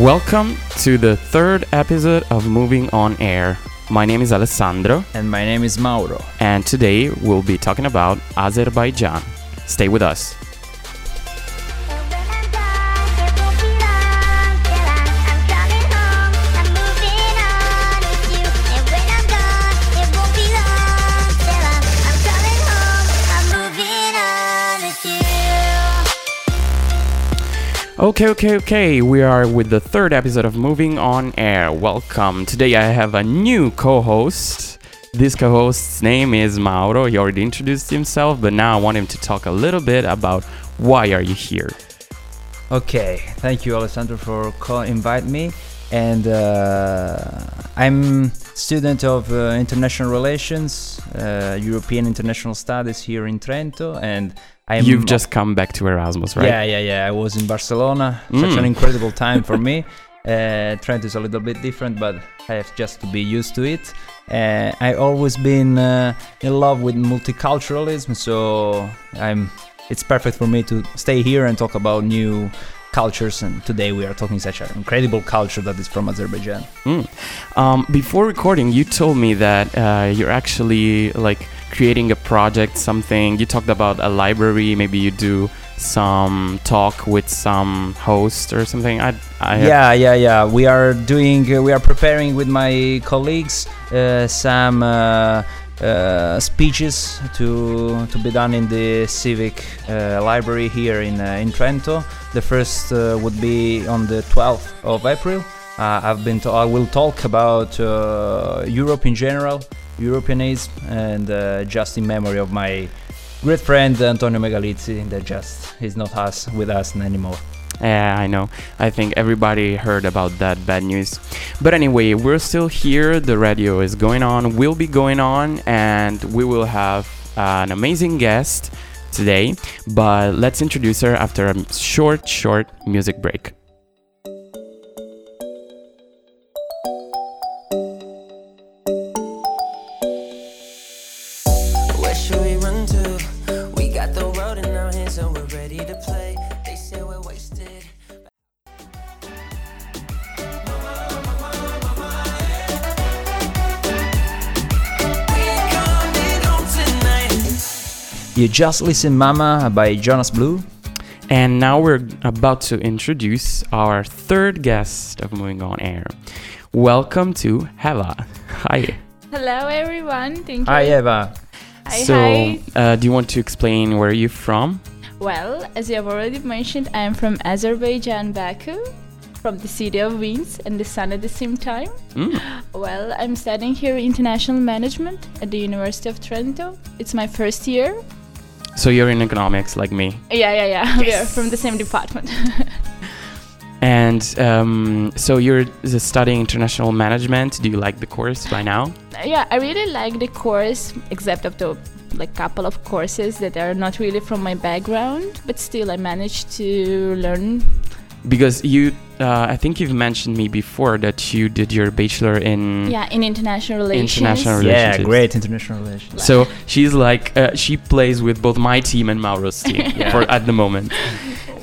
Welcome to the third episode of Moving on Air. My name is Alessandro, And my name is Mauro. and today we'll be talking about Azerbaijan. Stay with us. Okay, okay, okay. We are with the third episode of Moving on Air. Welcome. Today I have a new co host. This co host's name is Mauro. He already introduced himself, but now I want him to talk a little bit about why are you here. Okay, thank you, Alessandro, for call- invite me. And uh, I'm student of uh, international relations, uh, European international studies here in Trento, and I'm You've just come back to Erasmus, right? Yeah, yeah, yeah. I was in Barcelona. Such Mm. an incredible time for me. Uh, Trent is a little bit different, but I have just to be used to it. Uh, I always been uh, in love with multiculturalism, so I'm. It's perfect for me to stay here and talk about new cultures. And today we are talking such an incredible culture that is from Azerbaijan. Mm. Um, before recording, you told me that uh, you're actually like creating a project, something. You talked about a library. Maybe you do some talk with some host or something. I, I yeah yeah yeah we are doing uh, we are preparing with my colleagues uh, some uh, uh, speeches to to be done in the civic uh, library here in uh, in Trento the first uh, would be on the 12th of April uh, I've been I will talk about uh, Europe in general Europeanism and uh, just in memory of my great friend Antonio Megalizzi that just is not us with us anymore Yeah, I know. I think everybody heard about that bad news. But anyway, we're still here. The radio is going on, will be going on, and we will have an amazing guest today. But let's introduce her after a short, short music break. You just listen Mama by Jonas Blue. And now we're about to introduce our third guest of Moving On Air. Welcome to Hela. Hi. Hello, everyone. Thank you. Hi Eva. Hi, so, hi. Uh, do you want to explain where you're from? Well, as you have already mentioned, I am from Azerbaijan, Baku, from the city of winds and the sun at the same time. Mm. Well, I'm studying here international management at the University of Trento. It's my first year. So you're in economics like me. Yeah, yeah, yeah. We are from the same department. And um, so you're studying international management. Do you like the course by now? yeah, I really like the course, except of the like couple of courses that are not really from my background, but still I managed to learn Because you, uh, I think you've mentioned me before that you did your bachelor in. yeah in international relations. International Yeah, relationships. great international relations. So she's like, uh, she plays with both my team and Mauro's team Yeah. for at the moment.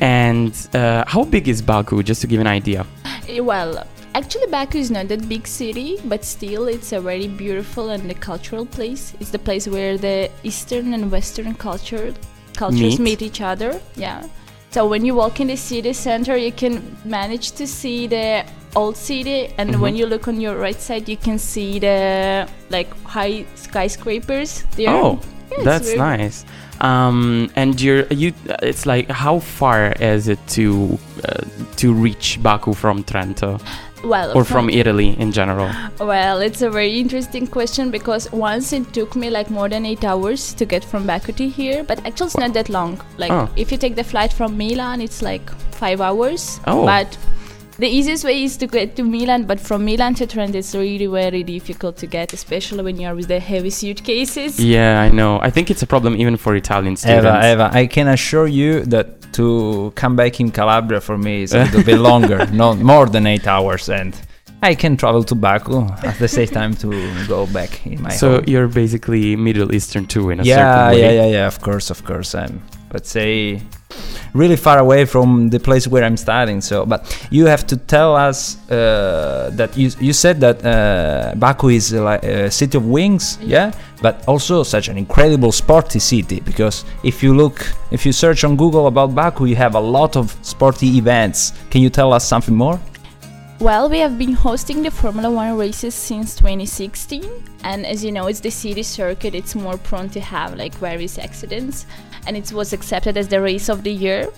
And uh, how big is Baku? Just to give an idea. Eh, Well, actually, Baku is not that big city, but still, it's a very beautiful and a cultural place. It's the place where the Eastern and Western culture cultures Meet. meet, each other. Yeah. So when you walk in the city center, you can manage to see the old city, and when Mhm. you look on your right side, you can see the like high skyscrapers there. Oh, Yeah, that's very- nice. Um, and you're you. It's like how far is it to uh, to reach Baku from Trento Well, or from Italy in general? Well, it's a very interesting question because once it took me like more than eight hours to get from Baku to here, but actually it's not that long. Like Oh. if you take the flight from Milan, it's like five hours. Oh. But the easiest way is to get to Milan, but from Milan to Trent it's really very difficult to get, especially when you're with the heavy suitcases. Yeah, I know. I think it's a problem even for Italian students. Eva, Eva, I can assure you that to come back in Calabria for me is a little bit longer, not more than eight hours, and I can travel to Baku at the same time to go back in my So home. you're basically Middle Eastern too in a yeah, certain way. yeah, yeah, yeah. Of course, of course. I'm let's say really far away from the place where I'm studying. So, but you have to tell us uh, that you you said that uh, Baku is like a city of wings, yeah, but also such an incredible sporty city. Because if you look, if you search on Google about Baku, you have a lot of sporty events. Can you tell us something more? Well, we have been hosting the Formula One races since 2016, and as you know, it's the city circuit. It's more prone to have like various accidents, and it was accepted as the race of the year.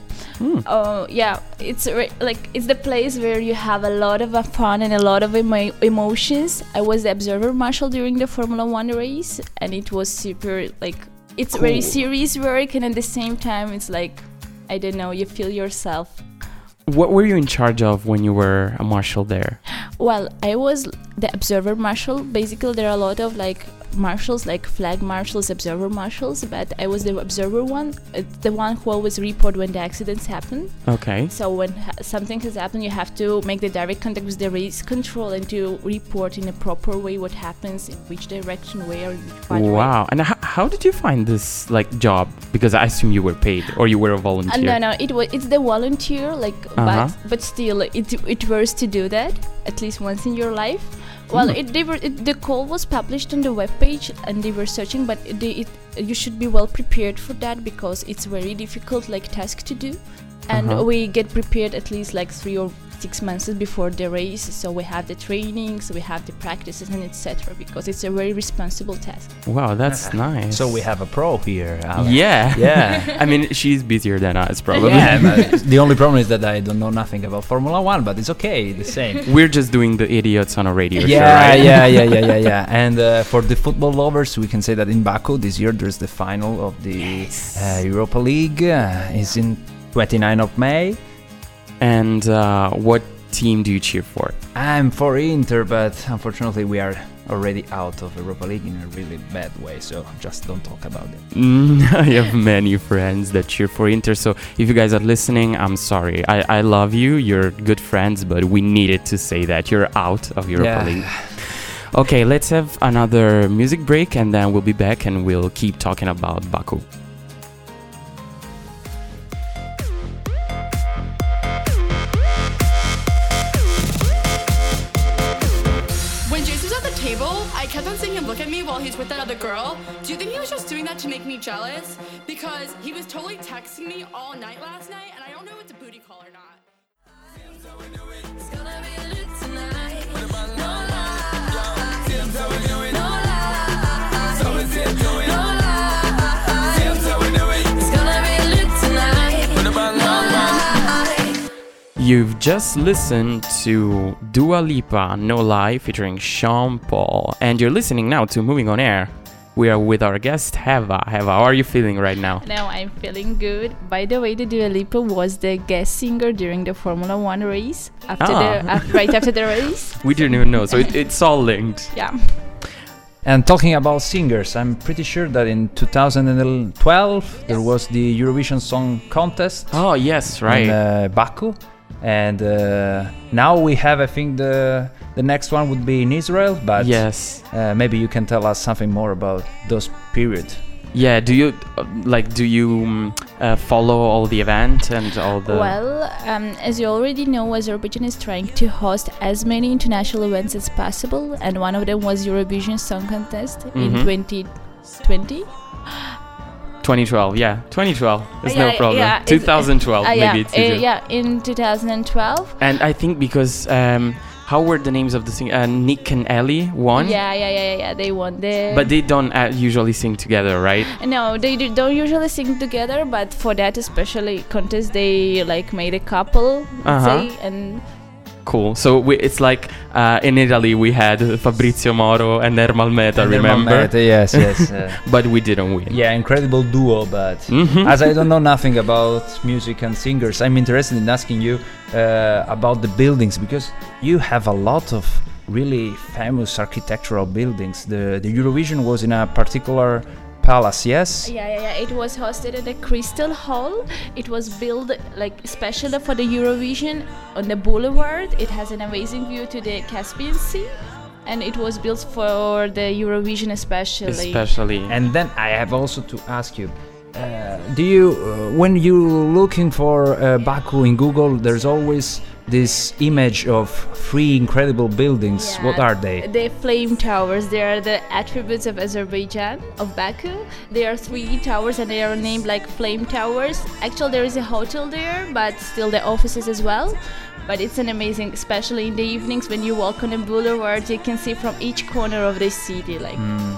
Oh yeah, it's re- like it's the place where you have a lot of uh, fun and a lot of emo- emotions. I was the observer marshal during the Formula One race, and it was super like it's very serious work, and at the same time, it's like I don't know, you feel yourself What were you in charge of when you were a marshal there? Well, I was the observer marshal. Basically, there are a lot of like marshals, like flag marshals, observer marshals, but I was the observer one, uh, the one who always report when the accidents happen. Okay. So when ha- something has happened, you have to make the direct contact with the race control and to report in a proper way what happens, in which direction, where, in which pathway. Wow. And h- how did you find this like job? Because I assume you were paid or you were a Uh, volunteer. no, no, it was it's the volunteer, like, Uh-huh. but but still, it it was to do that at least once in your life. Well, Hmm. it, they were it, the call was published on the webpage, and they were searching, but they, it you should be well prepared for that because it's very difficult like task to do, and Uh-huh. we get prepared at least like three or six months before the race. So we have the trainings, we have the practices, and etc. Because it's a very responsible task. Wow, that's nice. So we have a pro here. Alex. Yeah. Yeah. I mean, she's busier than us, probably. Yeah, but the only problem is that I don't know nothing about Formula One, but it's okay, the same. We're just doing the idiots on a radio show, Yeah, right? yeah, yeah, yeah, yeah, yeah. And uh, for the football lovers, we can say that in Baku this year there's the final of the uh, Europa League. Uh, it's in 29 of May. And uh, what team do you cheer for? I'm for Inter, but unfortunately we are already out of Europa League in a really bad way. So just don't talk about it. Mm, I have many friends that cheer for Inter, so if you guys are listening, I'm sorry. I, I love you, you're good friends, but we needed to say that you're out of Europa Yeah. League. Okay, let's have another music break and then we'll be back and we'll keep talking about Baku. Other girl. Do you think he was just doing that to make me jealous? Because he was totally texting me all night last night, and I don't know if it's a booty call or not. You've just listened to Dua Lipa No Lie featuring Sean Paul, and you're listening now to Moving on Air. We are with our guest Hevva. Hevva, how are you feeling right now? Now I'm feeling good. By the way, the Dua Lipa was the guest singer during the Formula One race. After Ah. the af- right after the race. We didn't even know, so it, it's all linked. Yeah. And talking about singers, I'm pretty sure that in 2012 there was the Eurovision Song Contest Oh yes, in right. uh, Baku, and uh, now we have, I think the the next one would be in Israel. But yes. uh, maybe you can tell us something more about those period. Yeah. Do you uh, like? Do you um, uh, follow all the event and all the? Well, um, as you already know, Azerbaijan is trying to host as many international events as possible, and one of them was Eurovision Song Contest in Mhm. 2020. 2012. Yeah, 2012. There's Yeah, no problem. yeah, 2012. Uh, maybe yeah, it's uh, easier. yeah, in 2012. And I think because um, how were the names of the sing? Uh, Nick and Ellie won. Yeah, yeah, yeah, yeah. They won the. But they don't uh, usually sing together, right? No, they do, don't usually sing together, but for that especially contest, they like made a couple, Uh-huh. say, and Cool. So we, it's like uh, in Italy we had Fabrizio Moro and Ermal Meta, And then remember? Mamet, yes, yes. uh, But we didn't win. yeah, incredible duo, but Mhm. as I don't know nothing about music and singers, I'm interested in asking you uh, about the buildings because you have a lot of really famous architectural buildings. The the Eurovision was in a particular palace, yes. Yeah, yeah, yeah. It was hosted at the Crystal Hall. It was built like especially for the Eurovision on the boulevard. It has an amazing view to the Caspian Sea, and it was built for the Eurovision especially. Especially. And then I have also to ask you, Uh, do you, uh, when you're looking for uh, Baku in Google, there's always this image of three incredible buildings. What are they? The flame towers. They are the attributes of Azerbaijan, of Baku. They are three towers and they are named like flame towers. Actually, there is a hotel there, but still the offices as well. But it's an amazing, especially in the evenings when you walk on the boulevard, you can see from each corner of the city. Like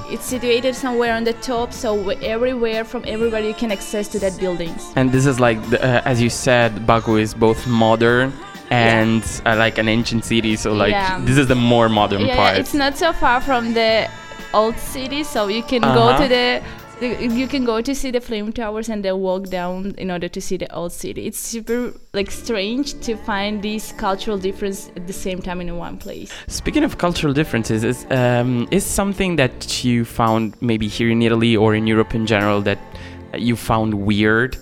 it's situated somewhere on the top, so everywhere from everywhere you can access to that buildings. And this is like, the, uh, as you said, Baku is both modern and uh, like an ancient city. So like, Yeah. this is the more modern yeah, part. it's not so far from the old city, so you can Uh-huh. go to the, the you can go to see the flame towers and then walk down in order to see the old city. It's super like strange to find these cultural difference at the same time in one place. Speaking of cultural differences, is um, is something that you found maybe here in Italy or in Europe in general that you found weird,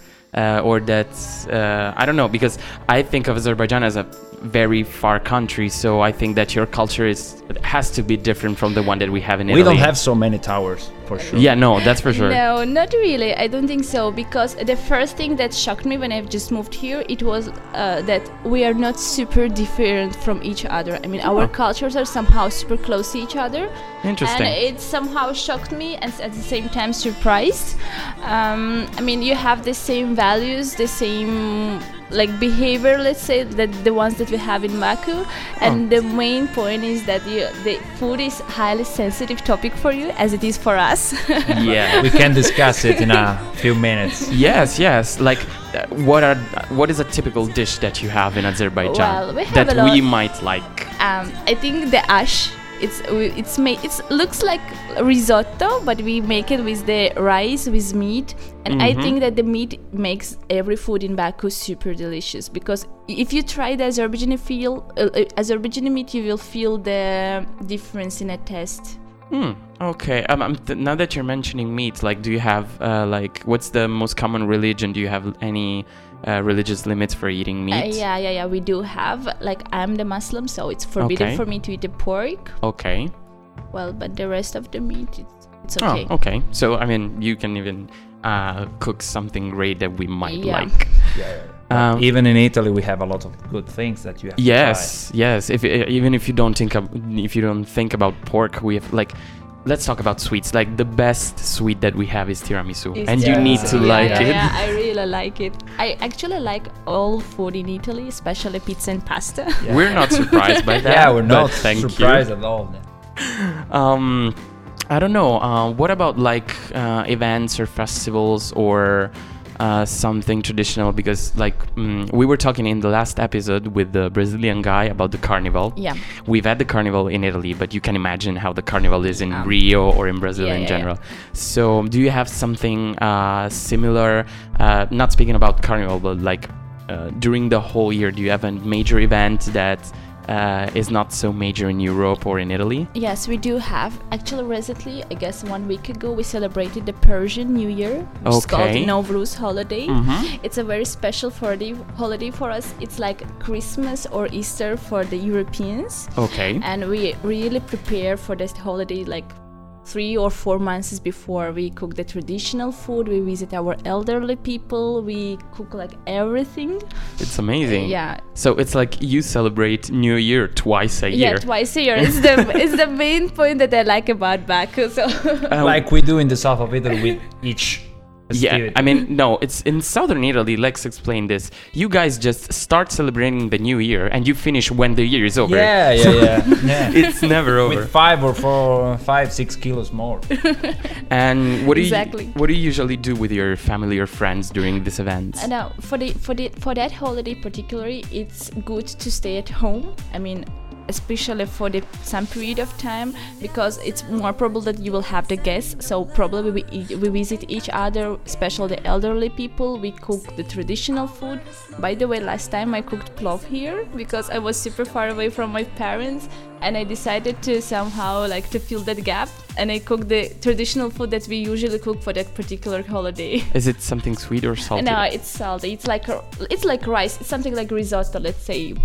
or that uh, I don't know because I think of Azerbaijan as a very far country, so I think that your culture is has to be different from the one that we have in Italy. We don't have so many towers, for sure. Yeah, no, that's for sure. No, not really. I don't think so because the first thing that shocked me when I've just moved here it was uh, that we are not super different from each other. I mean, our Oh. cultures are somehow super close to each other. Interesting. And it somehow shocked me and at the same time surprised. Um, I mean, you have the same values, the same like behavior, let's say, that the ones that we have in Baku. And the main point is that you, the food is highly sensitive topic for you, as it is for us. yeah. We can discuss it in a few minutes. Yes, yes. Like, uh, what are what is a typical dish that you have in Azerbaijan Well, we have that a lot. we might like? um, I think the ash. It's it's made. It looks like risotto, but we make it with the rice with meat, and I Mhm. think that the meat makes every food in Baku super delicious. Because if you try the Azerbaijani feel uh, uh, Azerbaijani meat, you will feel the difference in a taste. Hmm. Okay. Um, um, th- now that you're mentioning meat, like, do you have uh, like what's the most common religion? Do you have any uh, religious limits for eating Uh, meat? yeah, yeah, yeah. We do have like I'm the Muslim, so it's forbidden Okay. for me to eat the pork. Okay. Well, but the rest of the meat, it's, it's Oh, okay. okay. So I mean, you can even uh, cook something great that we might Yeah. like. Um, Even in Italy, we have a lot of good things that you have. to Yes, yes. If uh, even if you don't think of, if you don't think about pork, we have like. Let's talk about sweets. Like the best sweet that we have is tiramisu, It's and you need to yeah, like yeah, it. Yeah, I really like it. I actually like all food in Italy, especially pizza and pasta. try. We're not surprised by that. Yeah, we're not thank surprised You. at all. Um, I don't know. Uh, what about like uh, events or festivals or uh, something traditional? Because like mm, we were talking in the last episode with the Brazilian guy about the carnival. yeah. We've had the carnival in Italy, but you can imagine how the carnival is in Um, Rio or in Brazil yeah, in yeah, yeah. general. So, do you have something uh, similar? Uh, not speaking about carnival, but like uh, during the whole year, do you have a major event that uh, is not so major in Europe or in Italy? Yes, we do have. Actually, recently, I guess one week ago, we celebrated the Persian New Year, which is called Okay. Nowruz holiday. Mhm. It's a very special for the holiday for us. It's like Christmas or Easter for the Europeans. Okay. and we really prepare for this holiday like three or four months before we cook the traditional food we visit our elderly people we cook like everything It's amazing. yeah So it's like you celebrate New Year twice a year. yeah twice a year it's the it's the main point that i like about baku so Um, like we do in the south of Italy with each. Yeah, festivity. I mean, no, it's in southern Italy. Let's explain this. You guys just start celebrating the new year and you finish when the year is over. Yeah, yeah, yeah. yeah. It's never over. With five or four, five, six kilos more. And what do Exactly. you what do you usually do with your family or friends during this event? Uh, no, for the for the for that holiday particularly, it's good to stay at home. I mean, especially for the some period of time because it's more probable that you will have the guests. So probably we we visit each other, especially the elderly people. We cook the traditional food. By the way, last time I cooked plov here because I was super far away from my parents. And I decided to somehow like to fill that gap, and I cooked the traditional food that we usually cook for that particular holiday. Is it something sweet or salty? No, it's salty. It's like it's like rice. It's something like risotto. Let's say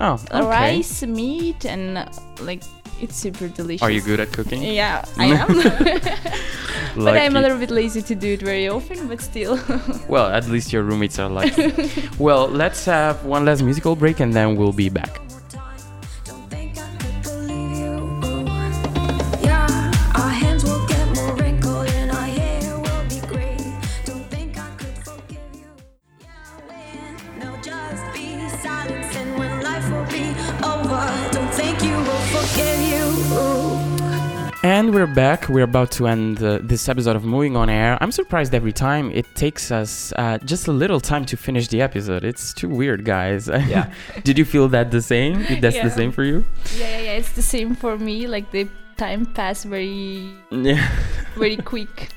oh, okay. rice, meat, and like It's super delicious. Are you good at cooking? Yeah, I am. but I'm a little bit lazy to do it very often, but still. Well, at least your roommates are lucky. well, let's have one last musical break and then we'll be back. Back. We're about to end uh, this episode of Moving on Air. I'm surprised every time it takes us uh, just a little time to finish the episode. It's too weird, guys. Yeah. Did you feel that the same? That's Yeah. the same for you? yeah, yeah, yeah. It's the same for me. Like the time passed very, Yeah. very quick.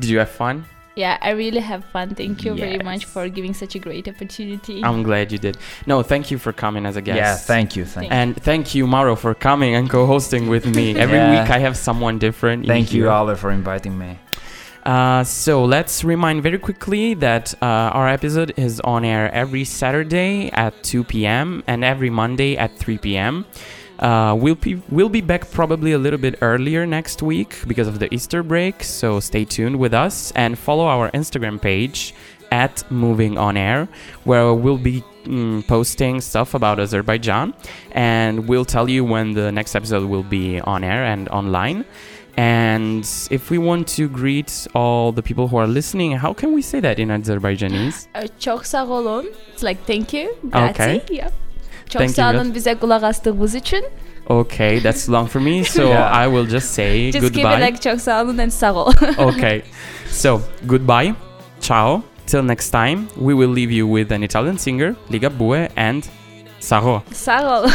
Did you have fun? Yeah, I really have fun. Thank you very much for giving such a great opportunity. I'm glad you did. No, thank you for coming as a guest. Yeah, thank you, thank, Thank And thank you, Mauro, for coming and co-hosting with me. Every Yeah. week I have someone different. thank you, here. Ale, for inviting me. Uh, so let's remind very quickly that uh, our episode is on air every Saturday at 2 p.m. and every Monday at 3 p.m. Uh, we'll be we'll be back probably a little bit earlier next week because of the Easter break. So stay tuned with us and follow our Instagram page at Moving On Air, where we'll be mm, posting stuff about Azerbaijan, and we'll tell you when the next episode will be on air and online. And if we want to greet all the people who are listening, how can we say that in Azerbaijanese? Uh, Çok sağ olun. It's like thank you. Grazie. Okay. Yeah. Çok Thank you, sağ olun bize kulak astığınız için. Okay, that's long for me, so Yeah. I will just say Just give it like çok sağ olun and sağ ol. okay, so goodbye, ciao. Till next time, we will leave you with an Italian singer, Ligabue, and Saro. sağ